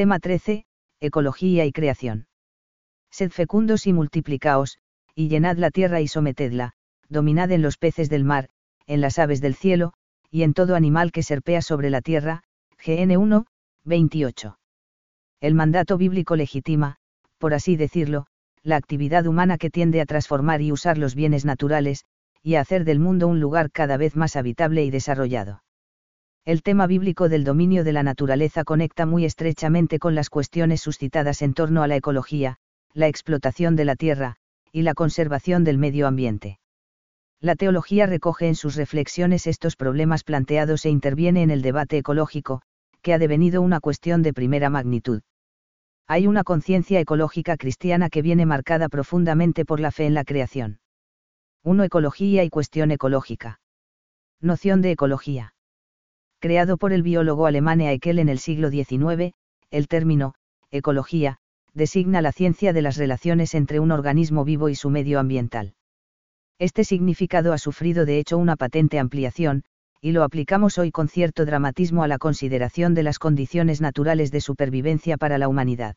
Tema 13, Ecología y Creación. Sed fecundos y multiplicaos, y llenad la tierra y sometedla, dominad en los peces del mar, en las aves del cielo, y en todo animal que serpea sobre la tierra. GN 1, 28. El mandato bíblico legitima, por así decirlo, la actividad humana que tiende a transformar y usar los bienes naturales, y a hacer del mundo un lugar cada vez más habitable y desarrollado. El tema bíblico del dominio de la naturaleza conecta muy estrechamente con las cuestiones suscitadas en torno a la ecología, la explotación de la tierra, y la conservación del medio ambiente. La teología recoge en sus reflexiones estos problemas planteados e interviene en el debate ecológico, que ha devenido una cuestión de primera magnitud. Hay una conciencia ecológica cristiana que viene marcada profundamente por la fe en la creación. 1. Ecología y cuestión ecológica. Noción de ecología. Creado por el biólogo alemán Haeckel en el siglo XIX, el término, ecología, designa la ciencia de las relaciones entre un organismo vivo y su medio ambiental. Este significado ha sufrido de hecho una patente ampliación, y lo aplicamos hoy con cierto dramatismo a la consideración de las condiciones naturales de supervivencia para la humanidad.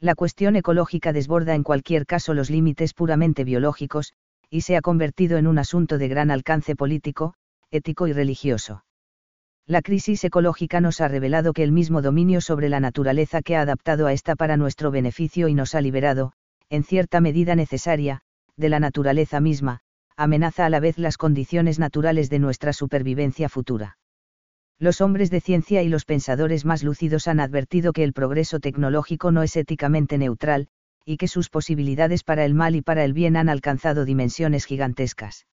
La cuestión ecológica desborda en cualquier caso los límites puramente biológicos, y se ha convertido en un asunto de gran alcance político, ético y religioso. La crisis ecológica nos ha revelado que el mismo dominio sobre la naturaleza que ha adaptado a esta para nuestro beneficio y nos ha liberado, en cierta medida necesaria, de la naturaleza misma, amenaza a la vez las condiciones naturales de nuestra supervivencia futura. Los hombres de ciencia y los pensadores más lúcidos han advertido que el progreso tecnológico no es éticamente neutral, y que sus posibilidades para el mal y para el bien han alcanzado dimensiones gigantescas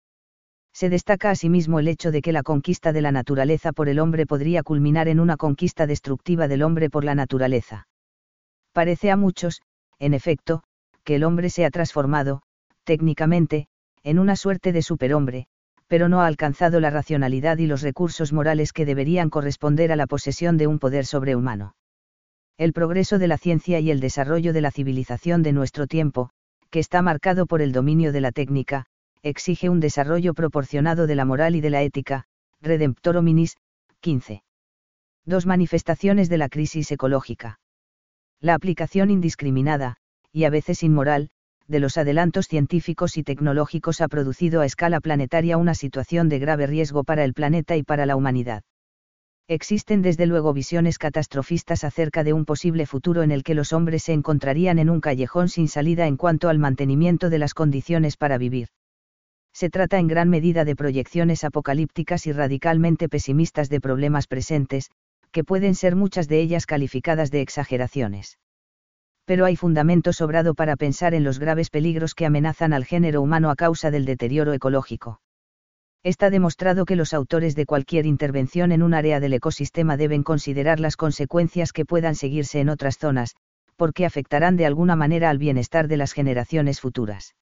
se destaca asimismo el hecho de que la conquista de la naturaleza por el hombre podría culminar en una conquista destructiva del hombre por la naturaleza. Parece a muchos, en efecto, que el hombre se ha transformado, técnicamente, en una suerte de superhombre, pero no ha alcanzado la racionalidad y los recursos morales que deberían corresponder a la posesión de un poder sobrehumano. El progreso de la ciencia y el desarrollo de la civilización de nuestro tiempo, que está marcado por el dominio de la técnica, exige un desarrollo proporcionado de la moral y de la ética, Redemptor Hominis, 15. Dos manifestaciones de la crisis ecológica. La aplicación indiscriminada, y a veces inmoral, de los adelantos científicos y tecnológicos ha producido a escala planetaria una situación de grave riesgo para el planeta y para la humanidad. Existen desde luego visiones catastrofistas acerca de un posible futuro en el que los hombres se encontrarían en un callejón sin salida en cuanto al mantenimiento de las condiciones para vivir se trata en gran medida de proyecciones apocalípticas y radicalmente pesimistas de problemas presentes, que pueden ser muchas de ellas calificadas de exageraciones. Pero hay fundamento sobrado para pensar en los graves peligros que amenazan al género humano a causa del deterioro ecológico. Está demostrado que los autores de cualquier intervención en un área del ecosistema deben considerar las consecuencias que puedan seguirse en otras zonas, porque afectarán de alguna manera al bienestar de las generaciones futuras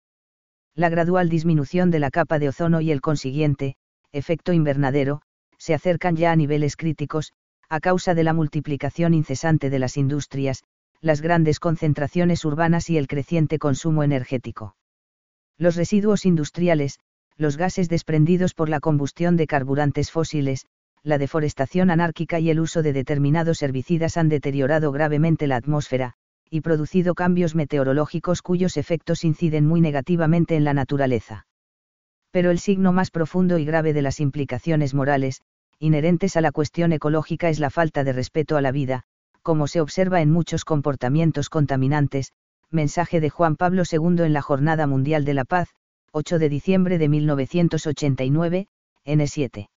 la gradual disminución de la capa de ozono y el consiguiente, efecto invernadero, se acercan ya a niveles críticos, a causa de la multiplicación incesante de las industrias, las grandes concentraciones urbanas y el creciente consumo energético. Los residuos industriales, los gases desprendidos por la combustión de carburantes fósiles, la deforestación anárquica y el uso de determinados herbicidas han deteriorado gravemente la atmósfera, y producido cambios meteorológicos cuyos efectos inciden muy negativamente en la naturaleza. Pero el signo más profundo y grave de las implicaciones morales, inherentes a la cuestión ecológica es la falta de respeto a la vida, como se observa en muchos comportamientos contaminantes, mensaje de Juan Pablo II en la Jornada Mundial de la Paz, 8 de diciembre de 1989, N7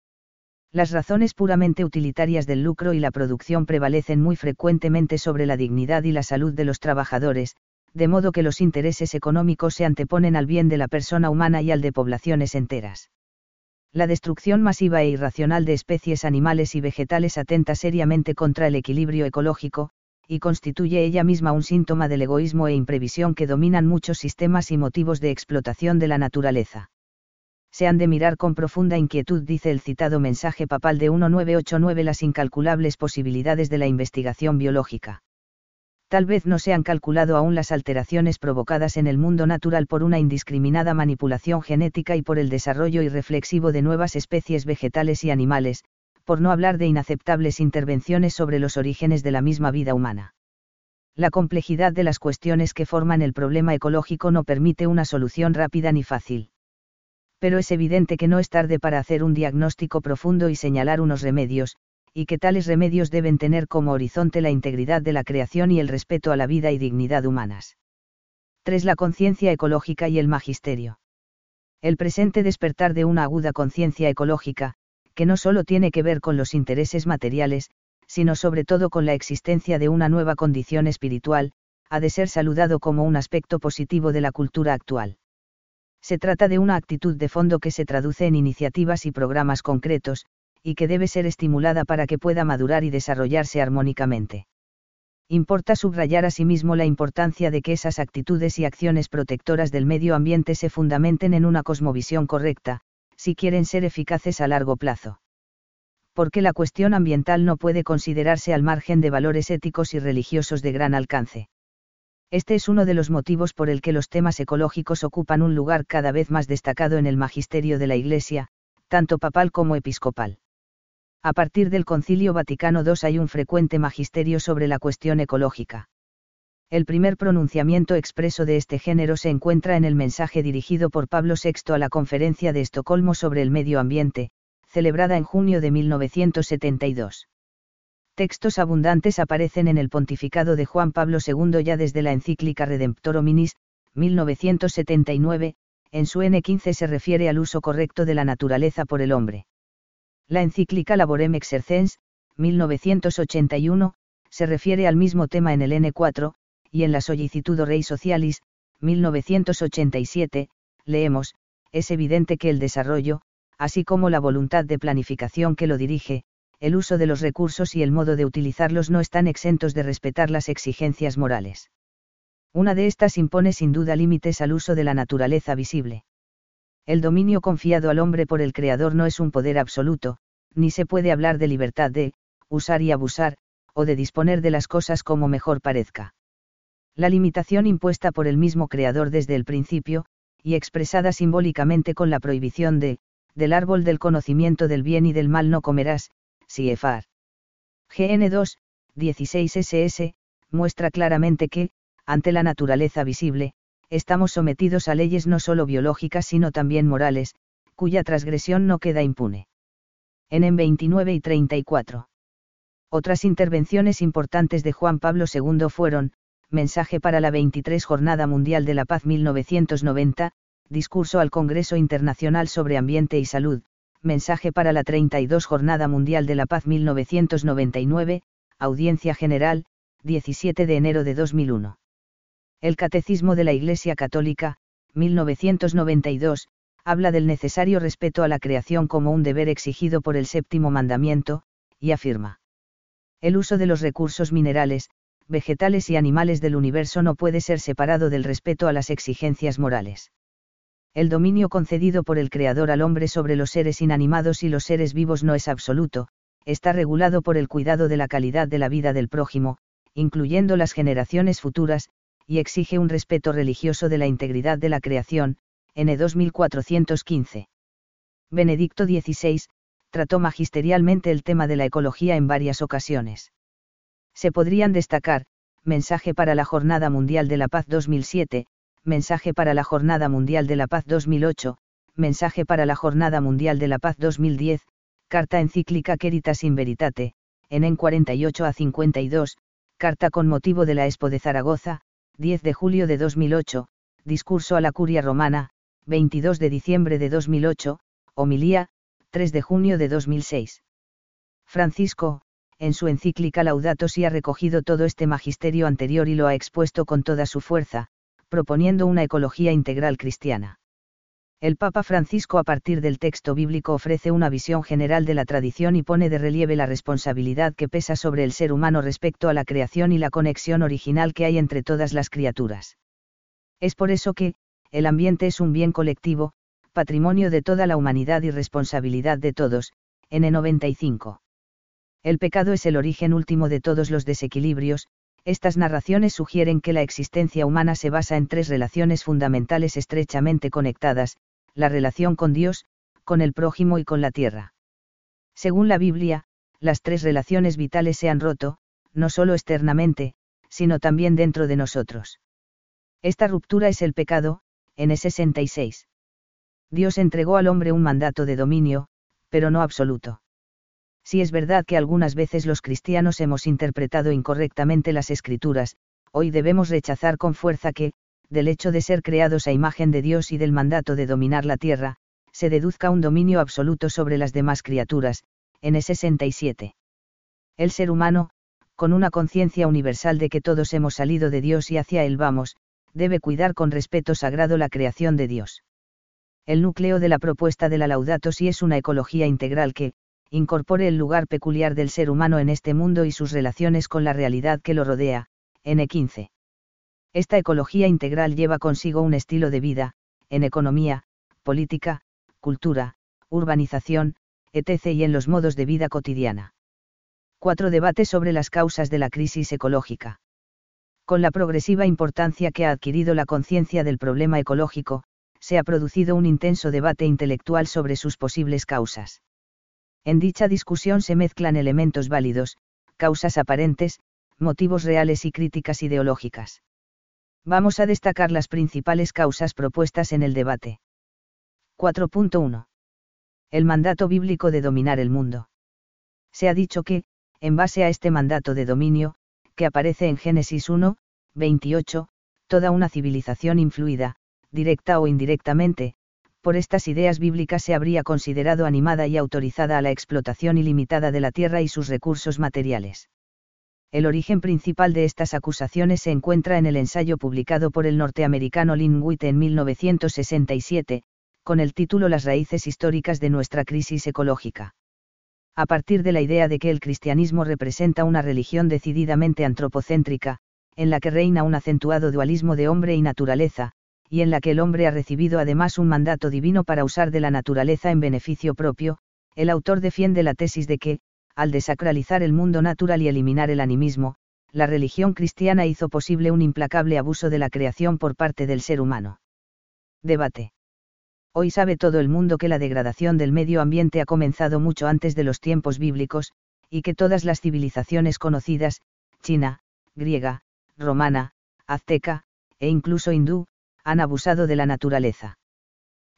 las razones puramente utilitarias del lucro y la producción prevalecen muy frecuentemente sobre la dignidad y la salud de los trabajadores, de modo que los intereses económicos se anteponen al bien de la persona humana y al de poblaciones enteras. La destrucción masiva e irracional de especies animales y vegetales atenta seriamente contra el equilibrio ecológico, y constituye ella misma un síntoma del egoísmo e imprevisión que dominan muchos sistemas y motivos de explotación de la naturaleza se han de mirar con profunda inquietud, dice el citado mensaje papal de 1989, las incalculables posibilidades de la investigación biológica. Tal vez no se han calculado aún las alteraciones provocadas en el mundo natural por una indiscriminada manipulación genética y por el desarrollo irreflexivo de nuevas especies vegetales y animales, por no hablar de inaceptables intervenciones sobre los orígenes de la misma vida humana. La complejidad de las cuestiones que forman el problema ecológico no permite una solución rápida ni fácil. Pero es evidente que no es tarde para hacer un diagnóstico profundo y señalar unos remedios, y que tales remedios deben tener como horizonte la integridad de la creación y el respeto a la vida y dignidad humanas. 3. La conciencia ecológica y el magisterio. El presente despertar de una aguda conciencia ecológica, que no solo tiene que ver con los intereses materiales, sino sobre todo con la existencia de una nueva condición espiritual, ha de ser saludado como un aspecto positivo de la cultura actual. Se trata de una actitud de fondo que se traduce en iniciativas y programas concretos, y que debe ser estimulada para que pueda madurar y desarrollarse armónicamente. Importa subrayar asimismo la importancia de que esas actitudes y acciones protectoras del medio ambiente se fundamenten en una cosmovisión correcta, si quieren ser eficaces a largo plazo. Porque la cuestión ambiental no puede considerarse al margen de valores éticos y religiosos de gran alcance. Este es uno de los motivos por el que los temas ecológicos ocupan un lugar cada vez más destacado en el magisterio de la Iglesia, tanto papal como episcopal. A partir del Concilio Vaticano II hay un frecuente magisterio sobre la cuestión ecológica. El primer pronunciamiento expreso de este género se encuentra en el mensaje dirigido por Pablo VI a la Conferencia de Estocolmo sobre el Medio Ambiente, celebrada en junio de 1972. Textos abundantes aparecen en el pontificado de Juan Pablo II ya desde la encíclica Redemptor Hominis, 1979, en su N15 se refiere al uso correcto de la naturaleza por el hombre. La encíclica Laborem Exercens, 1981, se refiere al mismo tema en el N4, y en la Sollicitudo Rei Socialis, 1987, leemos, es evidente que el desarrollo, así como la voluntad de planificación que lo dirige, el uso de los recursos y el modo de utilizarlos no están exentos de respetar las exigencias morales. Una de estas impone sin duda límites al uso de la naturaleza visible. El dominio confiado al hombre por el Creador no es un poder absoluto, ni se puede hablar de libertad de, usar y abusar, o de disponer de las cosas como mejor parezca. La limitación impuesta por el mismo Creador desde el principio, y expresada simbólicamente con la prohibición de, del árbol del conocimiento del bien y del mal no comerás, Siefar. GN2, 16 SS, muestra claramente que, ante la naturaleza visible, estamos sometidos a leyes no solo biológicas sino también morales, cuya transgresión no queda impune. En 29 y 34. Otras intervenciones importantes de Juan Pablo II fueron, Mensaje para la 23 Jornada Mundial de la Paz 1990, Discurso al Congreso Internacional sobre Ambiente y Salud, Mensaje para la 32 Jornada Mundial de la Paz 1999, Audiencia General, 17 de enero de 2001. El Catecismo de la Iglesia Católica, 1992, habla del necesario respeto a la creación como un deber exigido por el séptimo mandamiento, y afirma. El uso de los recursos minerales, vegetales y animales del universo no puede ser separado del respeto a las exigencias morales. El dominio concedido por el Creador al hombre sobre los seres inanimados y los seres vivos no es absoluto, está regulado por el cuidado de la calidad de la vida del prójimo, incluyendo las generaciones futuras, y exige un respeto religioso de la integridad de la creación, N 2415. Benedicto XVI, trató magisterialmente el tema de la ecología en varias ocasiones. Se podrían destacar, Mensaje para la Jornada Mundial de la Paz 2007, Mensaje para la Jornada Mundial de la Paz 2008, Mensaje para la Jornada Mundial de la Paz 2010, Carta encíclica Queritas in Veritate, en en 48 a 52, Carta con motivo de la Expo de Zaragoza, 10 de julio de 2008, Discurso a la Curia Romana, 22 de diciembre de 2008, Homilía, 3 de junio de 2006. Francisco, en su encíclica Laudato Si ha recogido todo este magisterio anterior y lo ha expuesto con toda su fuerza, proponiendo una ecología integral cristiana. El Papa Francisco a partir del texto bíblico ofrece una visión general de la tradición y pone de relieve la responsabilidad que pesa sobre el ser humano respecto a la creación y la conexión original que hay entre todas las criaturas. Es por eso que, el ambiente es un bien colectivo, patrimonio de toda la humanidad y responsabilidad de todos, N95. El pecado es el origen último de todos los desequilibrios, estas narraciones sugieren que la existencia humana se basa en tres relaciones fundamentales estrechamente conectadas, la relación con Dios, con el prójimo y con la tierra. Según la Biblia, las tres relaciones vitales se han roto, no solo externamente, sino también dentro de nosotros. Esta ruptura es el pecado, en 66. Dios entregó al hombre un mandato de dominio, pero no absoluto. Si es verdad que algunas veces los cristianos hemos interpretado incorrectamente las escrituras, hoy debemos rechazar con fuerza que, del hecho de ser creados a imagen de Dios y del mandato de dominar la tierra, se deduzca un dominio absoluto sobre las demás criaturas, en 67. El ser humano, con una conciencia universal de que todos hemos salido de Dios y hacia Él vamos, debe cuidar con respeto sagrado la creación de Dios. El núcleo de la propuesta de la Laudato Si es una ecología integral que, incorpore el lugar peculiar del ser humano en este mundo y sus relaciones con la realidad que lo rodea, N15. Esta ecología integral lleva consigo un estilo de vida, en economía, política, cultura, urbanización, etc. y en los modos de vida cotidiana. 4. Debate sobre las causas de la crisis ecológica. Con la progresiva importancia que ha adquirido la conciencia del problema ecológico, se ha producido un intenso debate intelectual sobre sus posibles causas. En dicha discusión se mezclan elementos válidos, causas aparentes, motivos reales y críticas ideológicas. Vamos a destacar las principales causas propuestas en el debate. 4.1. El mandato bíblico de dominar el mundo. Se ha dicho que, en base a este mandato de dominio, que aparece en Génesis 1, 28, toda una civilización influida, directa o indirectamente, por estas ideas bíblicas se habría considerado animada y autorizada a la explotación ilimitada de la tierra y sus recursos materiales. El origen principal de estas acusaciones se encuentra en el ensayo publicado por el norteamericano Lynn Witt en 1967, con el título Las raíces históricas de nuestra crisis ecológica. A partir de la idea de que el cristianismo representa una religión decididamente antropocéntrica, en la que reina un acentuado dualismo de hombre y naturaleza, y en la que el hombre ha recibido además un mandato divino para usar de la naturaleza en beneficio propio, el autor defiende la tesis de que, al desacralizar el mundo natural y eliminar el animismo, la religión cristiana hizo posible un implacable abuso de la creación por parte del ser humano. Debate. Hoy sabe todo el mundo que la degradación del medio ambiente ha comenzado mucho antes de los tiempos bíblicos, y que todas las civilizaciones conocidas, china, griega, romana, azteca, e incluso hindú, han abusado de la naturaleza.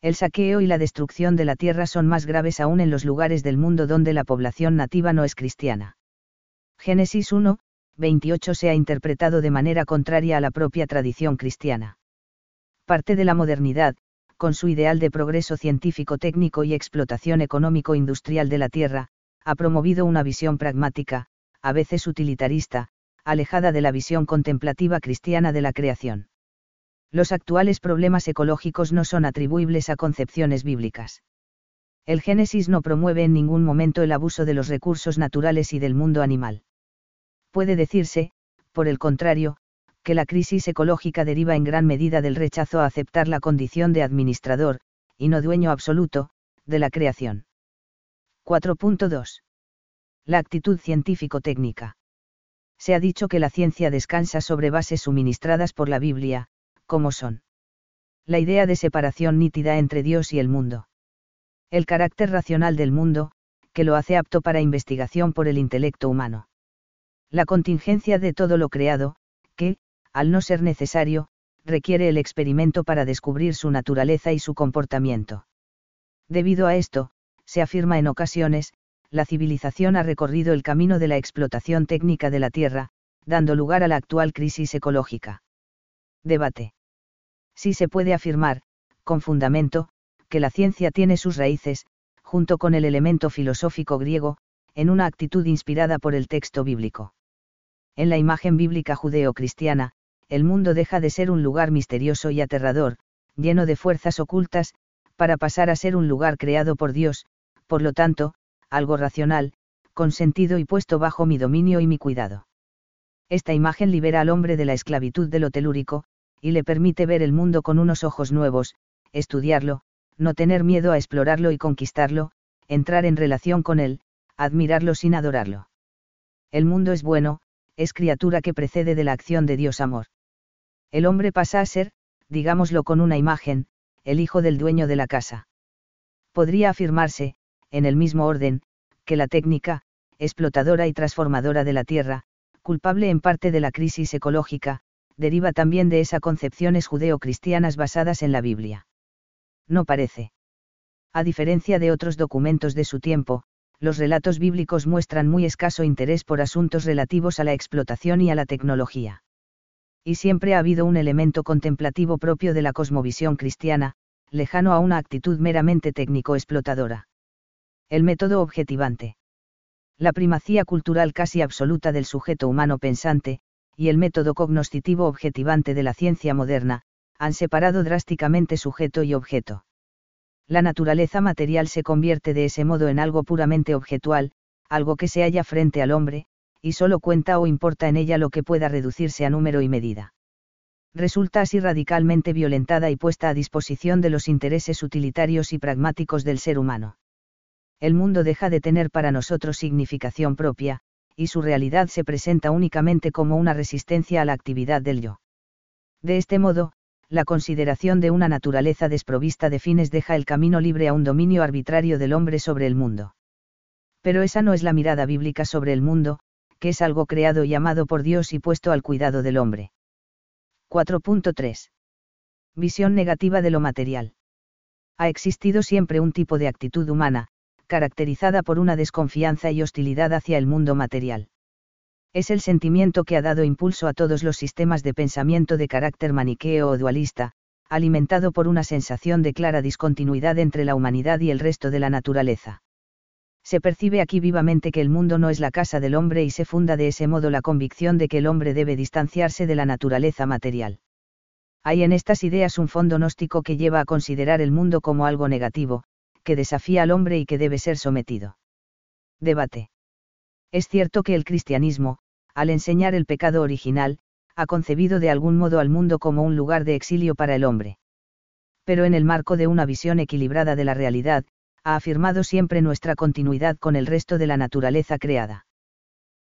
El saqueo y la destrucción de la tierra son más graves aún en los lugares del mundo donde la población nativa no es cristiana. Génesis 1, 28 se ha interpretado de manera contraria a la propia tradición cristiana. Parte de la modernidad, con su ideal de progreso científico-técnico y explotación económico-industrial de la Tierra, ha promovido una visión pragmática, a veces utilitarista, alejada de la visión contemplativa cristiana de la creación. Los actuales problemas ecológicos no son atribuibles a concepciones bíblicas. El Génesis no promueve en ningún momento el abuso de los recursos naturales y del mundo animal. Puede decirse, por el contrario, que la crisis ecológica deriva en gran medida del rechazo a aceptar la condición de administrador, y no dueño absoluto, de la creación. 4.2. La actitud científico-técnica. Se ha dicho que la ciencia descansa sobre bases suministradas por la Biblia, como son. La idea de separación nítida entre Dios y el mundo. El carácter racional del mundo, que lo hace apto para investigación por el intelecto humano. La contingencia de todo lo creado, que, al no ser necesario, requiere el experimento para descubrir su naturaleza y su comportamiento. Debido a esto, se afirma en ocasiones, la civilización ha recorrido el camino de la explotación técnica de la Tierra, dando lugar a la actual crisis ecológica. Debate. Sí se puede afirmar, con fundamento, que la ciencia tiene sus raíces, junto con el elemento filosófico griego, en una actitud inspirada por el texto bíblico. En la imagen bíblica judeo-cristiana, el mundo deja de ser un lugar misterioso y aterrador, lleno de fuerzas ocultas, para pasar a ser un lugar creado por Dios, por lo tanto, algo racional, con sentido y puesto bajo mi dominio y mi cuidado. Esta imagen libera al hombre de la esclavitud de lo telúrico, y le permite ver el mundo con unos ojos nuevos, estudiarlo, no tener miedo a explorarlo y conquistarlo, entrar en relación con él, admirarlo sin adorarlo. El mundo es bueno, es criatura que precede de la acción de Dios amor. El hombre pasa a ser, digámoslo con una imagen, el hijo del dueño de la casa. Podría afirmarse, en el mismo orden, que la técnica, explotadora y transformadora de la Tierra, culpable en parte de la crisis ecológica, deriva también de esas concepciones judeo-cristianas basadas en la Biblia. No parece. A diferencia de otros documentos de su tiempo, los relatos bíblicos muestran muy escaso interés por asuntos relativos a la explotación y a la tecnología. Y siempre ha habido un elemento contemplativo propio de la cosmovisión cristiana, lejano a una actitud meramente técnico-explotadora. El método objetivante. La primacía cultural casi absoluta del sujeto humano pensante, y el método cognoscitivo objetivante de la ciencia moderna, han separado drásticamente sujeto y objeto la naturaleza material se convierte de ese modo en algo puramente objetual, algo que se halla frente al hombre, y solo cuenta o importa en ella lo que pueda reducirse a número y medida. Resulta así radicalmente violentada y puesta a disposición de los intereses utilitarios y pragmáticos del ser humano. El mundo deja de tener para nosotros significación propia, y su realidad se presenta únicamente como una resistencia a la actividad del yo. De este modo, la consideración de una naturaleza desprovista de fines deja el camino libre a un dominio arbitrario del hombre sobre el mundo. Pero esa no es la mirada bíblica sobre el mundo, que es algo creado y amado por Dios y puesto al cuidado del hombre. 4.3. Visión negativa de lo material. Ha existido siempre un tipo de actitud humana, caracterizada por una desconfianza y hostilidad hacia el mundo material es el sentimiento que ha dado impulso a todos los sistemas de pensamiento de carácter maniqueo o dualista, alimentado por una sensación de clara discontinuidad entre la humanidad y el resto de la naturaleza. Se percibe aquí vivamente que el mundo no es la casa del hombre y se funda de ese modo la convicción de que el hombre debe distanciarse de la naturaleza material. Hay en estas ideas un fondo gnóstico que lleva a considerar el mundo como algo negativo, que desafía al hombre y que debe ser sometido. Debate. Es cierto que el cristianismo, al enseñar el pecado original, ha concebido de algún modo al mundo como un lugar de exilio para el hombre. Pero en el marco de una visión equilibrada de la realidad, ha afirmado siempre nuestra continuidad con el resto de la naturaleza creada.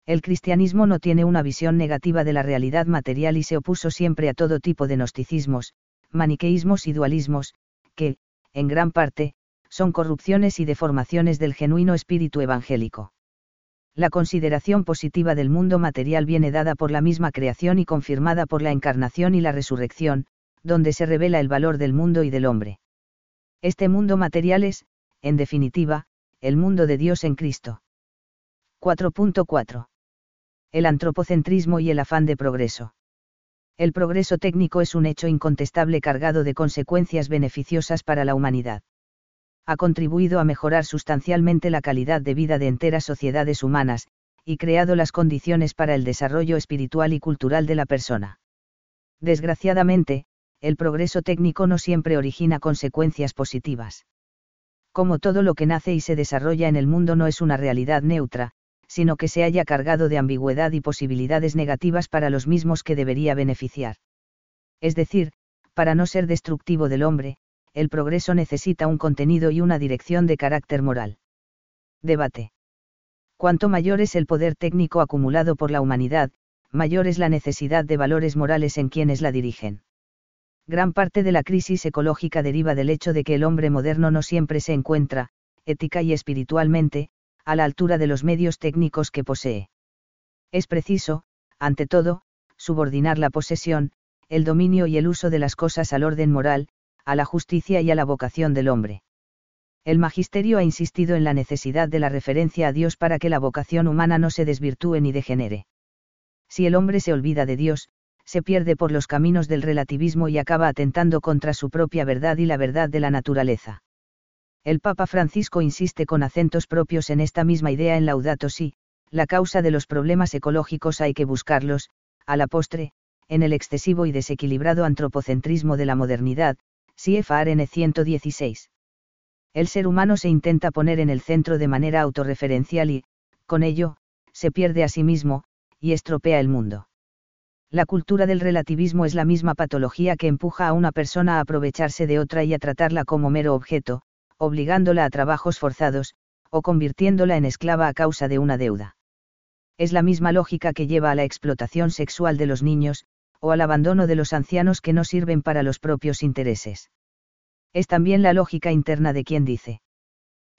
El cristianismo no tiene una visión negativa de la realidad material y se opuso siempre a todo tipo de gnosticismos, maniqueísmos y dualismos, que, en gran parte, son corrupciones y deformaciones del genuino espíritu evangélico la consideración positiva del mundo material viene dada por la misma creación y confirmada por la encarnación y la resurrección, donde se revela el valor del mundo y del hombre. Este mundo material es, en definitiva, el mundo de Dios en Cristo. 4.4. El antropocentrismo y el afán de progreso. El progreso técnico es un hecho incontestable cargado de consecuencias beneficiosas para la humanidad ha contribuido a mejorar sustancialmente la calidad de vida de enteras sociedades humanas, y creado las condiciones para el desarrollo espiritual y cultural de la persona. Desgraciadamente, el progreso técnico no siempre origina consecuencias positivas. Como todo lo que nace y se desarrolla en el mundo no es una realidad neutra, sino que se haya cargado de ambigüedad y posibilidades negativas para los mismos que debería beneficiar. Es decir, para no ser destructivo del hombre, el progreso necesita un contenido y una dirección de carácter moral. Debate. Cuanto mayor es el poder técnico acumulado por la humanidad, mayor es la necesidad de valores morales en quienes la dirigen. Gran parte de la crisis ecológica deriva del hecho de que el hombre moderno no siempre se encuentra, ética y espiritualmente, a la altura de los medios técnicos que posee. Es preciso, ante todo, subordinar la posesión, el dominio y el uso de las cosas al orden moral, a la justicia y a la vocación del hombre. El magisterio ha insistido en la necesidad de la referencia a Dios para que la vocación humana no se desvirtúe ni degenere. Si el hombre se olvida de Dios, se pierde por los caminos del relativismo y acaba atentando contra su propia verdad y la verdad de la naturaleza. El Papa Francisco insiste con acentos propios en esta misma idea en Laudato Si, la causa de los problemas ecológicos hay que buscarlos, a la postre, en el excesivo y desequilibrado antropocentrismo de la modernidad, CFRN 116. El ser humano se intenta poner en el centro de manera autorreferencial y, con ello, se pierde a sí mismo, y estropea el mundo. La cultura del relativismo es la misma patología que empuja a una persona a aprovecharse de otra y a tratarla como mero objeto, obligándola a trabajos forzados, o convirtiéndola en esclava a causa de una deuda. Es la misma lógica que lleva a la explotación sexual de los niños, o al abandono de los ancianos que no sirven para los propios intereses. Es también la lógica interna de quien dice.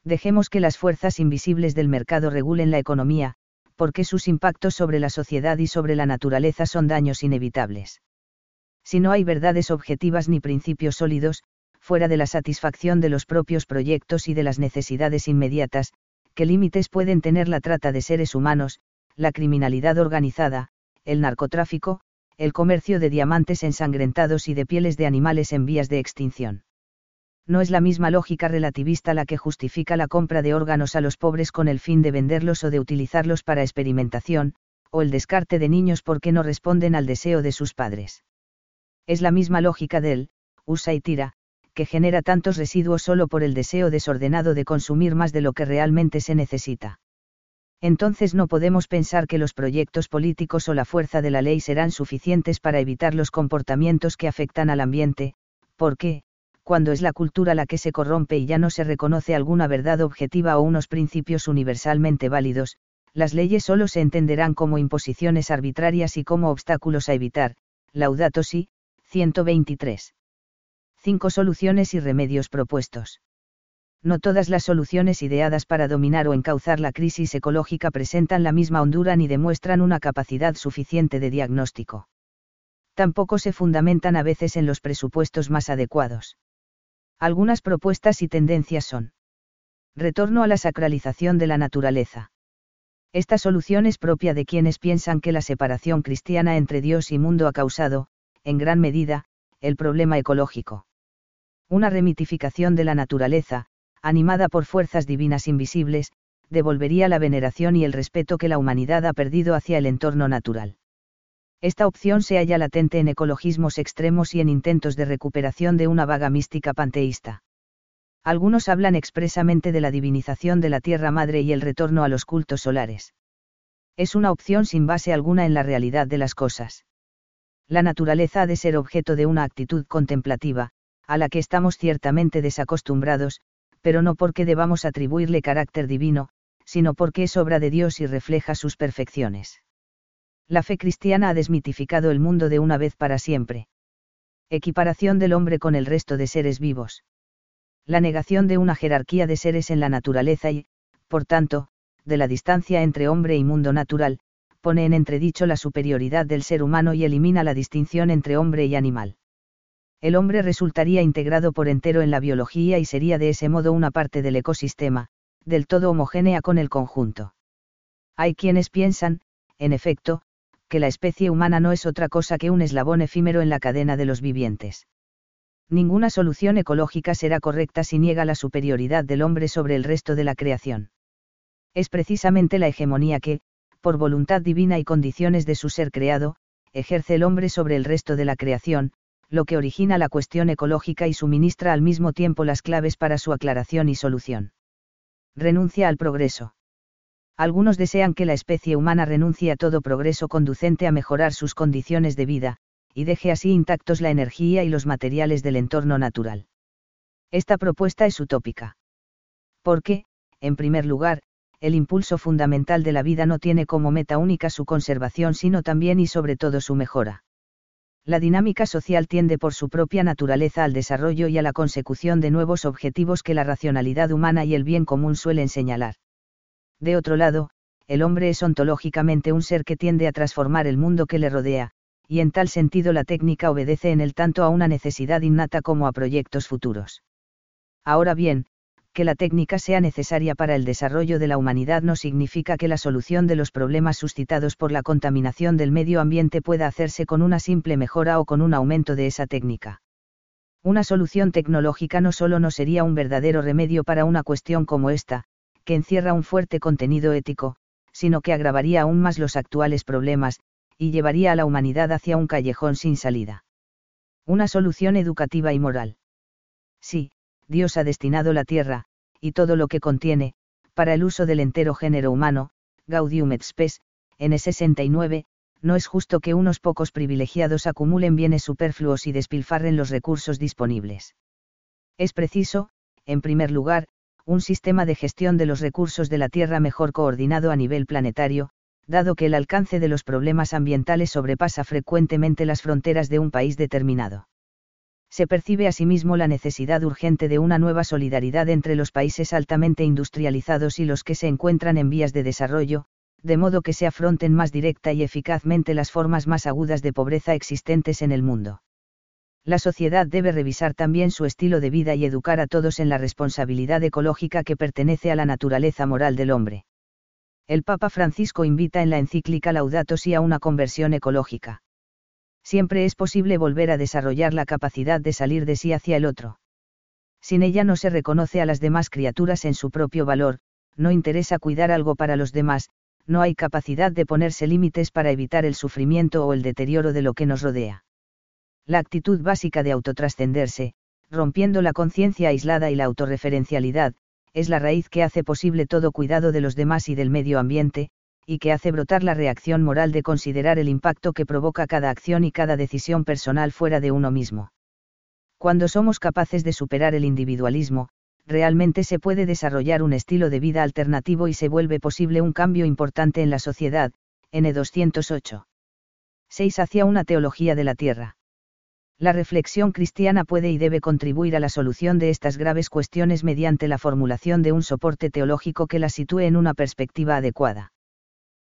Dejemos que las fuerzas invisibles del mercado regulen la economía, porque sus impactos sobre la sociedad y sobre la naturaleza son daños inevitables. Si no hay verdades objetivas ni principios sólidos, fuera de la satisfacción de los propios proyectos y de las necesidades inmediatas, ¿qué límites pueden tener la trata de seres humanos, la criminalidad organizada, el narcotráfico, el comercio de diamantes ensangrentados y de pieles de animales en vías de extinción? no es la misma lógica relativista la que justifica la compra de órganos a los pobres con el fin de venderlos o de utilizarlos para experimentación, o el descarte de niños porque no responden al deseo de sus padres. Es la misma lógica del, usa y tira, que genera tantos residuos solo por el deseo desordenado de consumir más de lo que realmente se necesita. Entonces no podemos pensar que los proyectos políticos o la fuerza de la ley serán suficientes para evitar los comportamientos que afectan al ambiente, porque, cuando es la cultura la que se corrompe y ya no se reconoce alguna verdad objetiva o unos principios universalmente válidos, las leyes solo se entenderán como imposiciones arbitrarias y como obstáculos a evitar. Laudato Si, 123. Cinco soluciones y remedios propuestos. No todas las soluciones ideadas para dominar o encauzar la crisis ecológica presentan la misma hondura ni demuestran una capacidad suficiente de diagnóstico. Tampoco se fundamentan a veces en los presupuestos más adecuados. Algunas propuestas y tendencias son. Retorno a la sacralización de la naturaleza. Esta solución es propia de quienes piensan que la separación cristiana entre Dios y mundo ha causado, en gran medida, el problema ecológico. Una remitificación de la naturaleza, animada por fuerzas divinas invisibles, devolvería la veneración y el respeto que la humanidad ha perdido hacia el entorno natural. Esta opción se halla latente en ecologismos extremos y en intentos de recuperación de una vaga mística panteísta. Algunos hablan expresamente de la divinización de la Tierra Madre y el retorno a los cultos solares. Es una opción sin base alguna en la realidad de las cosas. La naturaleza ha de ser objeto de una actitud contemplativa, a la que estamos ciertamente desacostumbrados, pero no porque debamos atribuirle carácter divino, sino porque es obra de Dios y refleja sus perfecciones la fe cristiana ha desmitificado el mundo de una vez para siempre. Equiparación del hombre con el resto de seres vivos. La negación de una jerarquía de seres en la naturaleza y, por tanto, de la distancia entre hombre y mundo natural, pone en entredicho la superioridad del ser humano y elimina la distinción entre hombre y animal. El hombre resultaría integrado por entero en la biología y sería de ese modo una parte del ecosistema, del todo homogénea con el conjunto. Hay quienes piensan, en efecto, que la especie humana no es otra cosa que un eslabón efímero en la cadena de los vivientes. Ninguna solución ecológica será correcta si niega la superioridad del hombre sobre el resto de la creación. Es precisamente la hegemonía que, por voluntad divina y condiciones de su ser creado, ejerce el hombre sobre el resto de la creación, lo que origina la cuestión ecológica y suministra al mismo tiempo las claves para su aclaración y solución. Renuncia al progreso algunos desean que la especie humana renuncie a todo progreso conducente a mejorar sus condiciones de vida, y deje así intactos la energía y los materiales del entorno natural. Esta propuesta es utópica. Porque, en primer lugar, el impulso fundamental de la vida no tiene como meta única su conservación sino también y sobre todo su mejora. La dinámica social tiende por su propia naturaleza al desarrollo y a la consecución de nuevos objetivos que la racionalidad humana y el bien común suelen señalar. De otro lado, el hombre es ontológicamente un ser que tiende a transformar el mundo que le rodea, y en tal sentido la técnica obedece en el tanto a una necesidad innata como a proyectos futuros. Ahora bien, que la técnica sea necesaria para el desarrollo de la humanidad no significa que la solución de los problemas suscitados por la contaminación del medio ambiente pueda hacerse con una simple mejora o con un aumento de esa técnica. Una solución tecnológica no solo no sería un verdadero remedio para una cuestión como esta, que encierra un fuerte contenido ético, sino que agravaría aún más los actuales problemas, y llevaría a la humanidad hacia un callejón sin salida. Una solución educativa y moral. Sí, Dios ha destinado la tierra, y todo lo que contiene, para el uso del entero género humano, Gaudium et Spes, n 69, no es justo que unos pocos privilegiados acumulen bienes superfluos y despilfarren los recursos disponibles. Es preciso, en primer lugar, un sistema de gestión de los recursos de la Tierra mejor coordinado a nivel planetario, dado que el alcance de los problemas ambientales sobrepasa frecuentemente las fronteras de un país determinado. Se percibe asimismo la necesidad urgente de una nueva solidaridad entre los países altamente industrializados y los que se encuentran en vías de desarrollo, de modo que se afronten más directa y eficazmente las formas más agudas de pobreza existentes en el mundo. La sociedad debe revisar también su estilo de vida y educar a todos en la responsabilidad ecológica que pertenece a la naturaleza moral del hombre. El Papa Francisco invita en la encíclica Laudato Si a una conversión ecológica siempre es posible volver a desarrollar la capacidad de salir de sí hacia el otro. Sin ella no se reconoce a las demás criaturas en su propio valor, no interesa cuidar algo para los demás, no hay capacidad de ponerse límites para evitar el sufrimiento o el deterioro de lo que nos rodea. La actitud básica de autotrascenderse, rompiendo la conciencia aislada y la autorreferencialidad, es la raíz que hace posible todo cuidado de los demás y del medio ambiente, y que hace brotar la reacción moral de considerar el impacto que provoca cada acción y cada decisión personal fuera de uno mismo. Cuando somos capaces de superar el individualismo, realmente se puede desarrollar un estilo de vida alternativo y se vuelve posible un cambio importante en la sociedad. N208. 6. Hacia una teología de la tierra. La reflexión cristiana puede y debe contribuir a la solución de estas graves cuestiones mediante la formulación de un soporte teológico que la sitúe en una perspectiva adecuada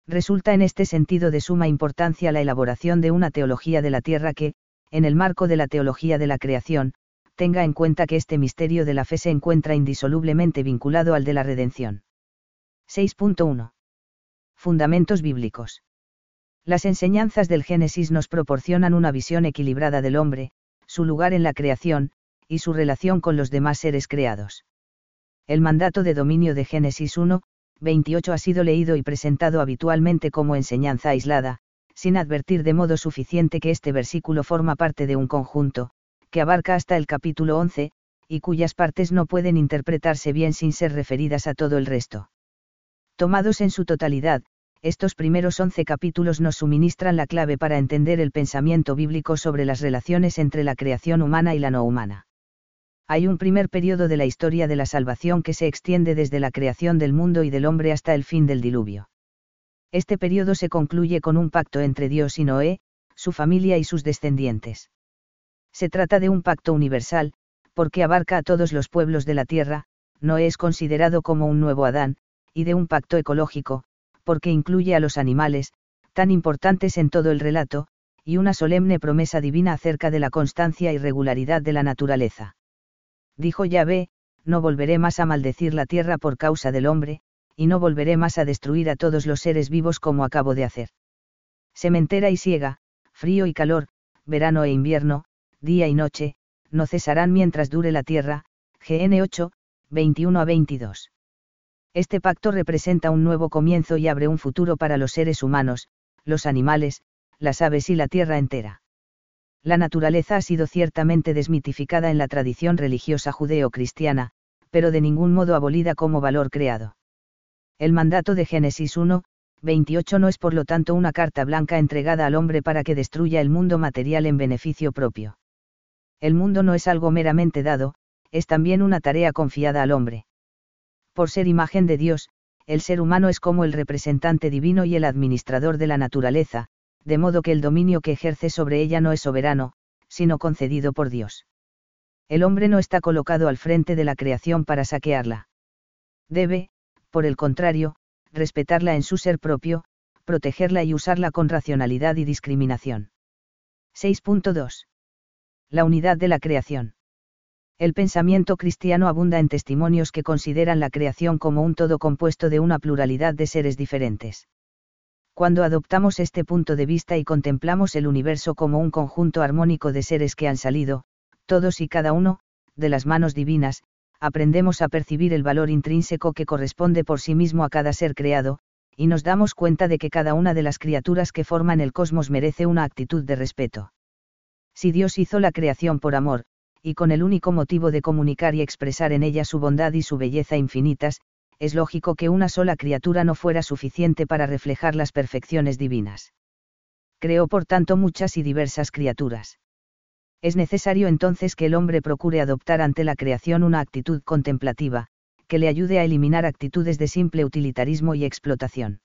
resulta en este sentido de suma importancia la elaboración de una teología de la tierra que, en el marco de la teología de la creación, tenga en cuenta que este misterio de la fe se encuentra indisolublemente vinculado al de la redención. 6.1. Fundamentos bíblicos. Las enseñanzas del Génesis nos proporcionan una visión equilibrada del hombre, su lugar en la creación, y su relación con los demás seres creados. El mandato de dominio de Génesis 1, 28 ha sido leído y presentado habitualmente como enseñanza aislada, sin advertir de modo suficiente que este versículo forma parte de un conjunto, que abarca hasta el capítulo 11, y cuyas partes no pueden interpretarse bien sin ser referidas a todo el resto. Tomados en su totalidad, estos primeros 11 capítulos nos suministran la clave para entender el pensamiento bíblico sobre las relaciones entre la creación humana y la no humana hay un primer periodo de la historia de la salvación que se extiende desde la creación del mundo y del hombre hasta el fin del diluvio. Este periodo se concluye con un pacto entre Dios y Noé, su familia y sus descendientes. Se trata de un pacto universal, porque abarca a todos los pueblos de la tierra, Noé es considerado como un nuevo Adán, y de un pacto ecológico, porque incluye a los animales, tan importantes en todo el relato, y una solemne promesa divina acerca de la constancia y regularidad de la naturaleza dijo Yahvé, no volveré más a maldecir la tierra por causa del hombre, y no volveré más a destruir a todos los seres vivos como acabo de hacer. Sementera y siega, frío y calor, verano e invierno, día y noche, no cesarán mientras dure la tierra. GN 8, 21 a 22. Este pacto representa un nuevo comienzo y abre un futuro para los seres humanos, los animales, las aves y la tierra entera la naturaleza ha sido ciertamente desmitificada en la tradición religiosa judeo-cristiana, pero de ningún modo abolida como valor creado. El mandato de Génesis 1, 28 no es por lo tanto una carta blanca entregada al hombre para que destruya el mundo material en beneficio propio. El mundo no es algo meramente dado, es también una tarea confiada al hombre. Por ser imagen de Dios, el ser humano es como el representante divino y el administrador de la naturaleza, de modo que el dominio que ejerce sobre ella no es soberano, sino concedido por Dios. El hombre no está colocado al frente de la creación para saquearla. Debe, por el contrario, respetarla en su ser propio, protegerla y usarla con racionalidad y discriminación. 6.2. La unidad de la creación. El pensamiento cristiano abunda en testimonios que consideran la creación como un todo compuesto de una pluralidad de seres diferentes. Cuando adoptamos este punto de vista y contemplamos el universo como un conjunto armónico de seres que han salido, todos y cada uno, de las manos divinas, aprendemos a percibir el valor intrínseco que corresponde por sí mismo a cada ser creado, y nos damos cuenta de que cada una de las criaturas que forman el cosmos merece una actitud de respeto. Si Dios hizo la creación por amor, y con el único motivo de comunicar y expresar en ella su bondad y su belleza infinitas, es lógico que una sola criatura no fuera suficiente para reflejar las perfecciones divinas. Creó por tanto muchas y diversas criaturas. Es necesario entonces que el hombre procure adoptar ante la creación una actitud contemplativa, que le ayude a eliminar actitudes de simple utilitarismo y explotación.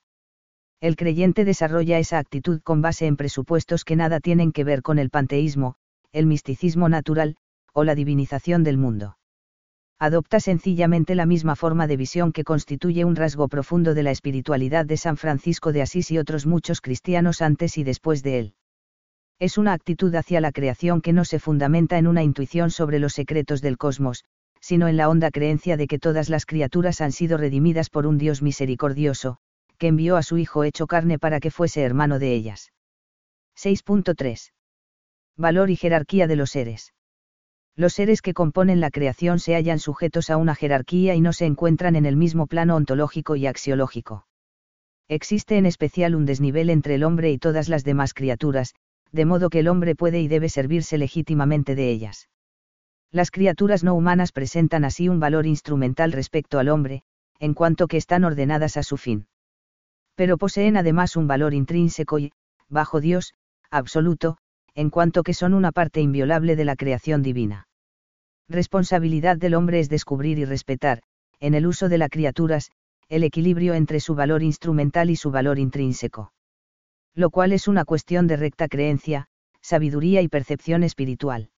El creyente desarrolla esa actitud con base en presupuestos que nada tienen que ver con el panteísmo, el misticismo natural, o la divinización del mundo. Adopta sencillamente la misma forma de visión que constituye un rasgo profundo de la espiritualidad de San Francisco de Asís y otros muchos cristianos antes y después de él. Es una actitud hacia la creación que no se fundamenta en una intuición sobre los secretos del cosmos, sino en la honda creencia de que todas las criaturas han sido redimidas por un Dios misericordioso, que envió a su Hijo hecho carne para que fuese hermano de ellas. 6.3. Valor y jerarquía de los seres. Los seres que componen la creación se hallan sujetos a una jerarquía y no se encuentran en el mismo plano ontológico y axiológico. Existe en especial un desnivel entre el hombre y todas las demás criaturas, de modo que el hombre puede y debe servirse legítimamente de ellas. Las criaturas no humanas presentan así un valor instrumental respecto al hombre, en cuanto que están ordenadas a su fin. Pero poseen además un valor intrínseco y, bajo Dios, absoluto, en cuanto que son una parte inviolable de la creación divina. Responsabilidad del hombre es descubrir y respetar, en el uso de las criaturas, el equilibrio entre su valor instrumental y su valor intrínseco. Lo cual es una cuestión de recta creencia, sabiduría y percepción espiritual.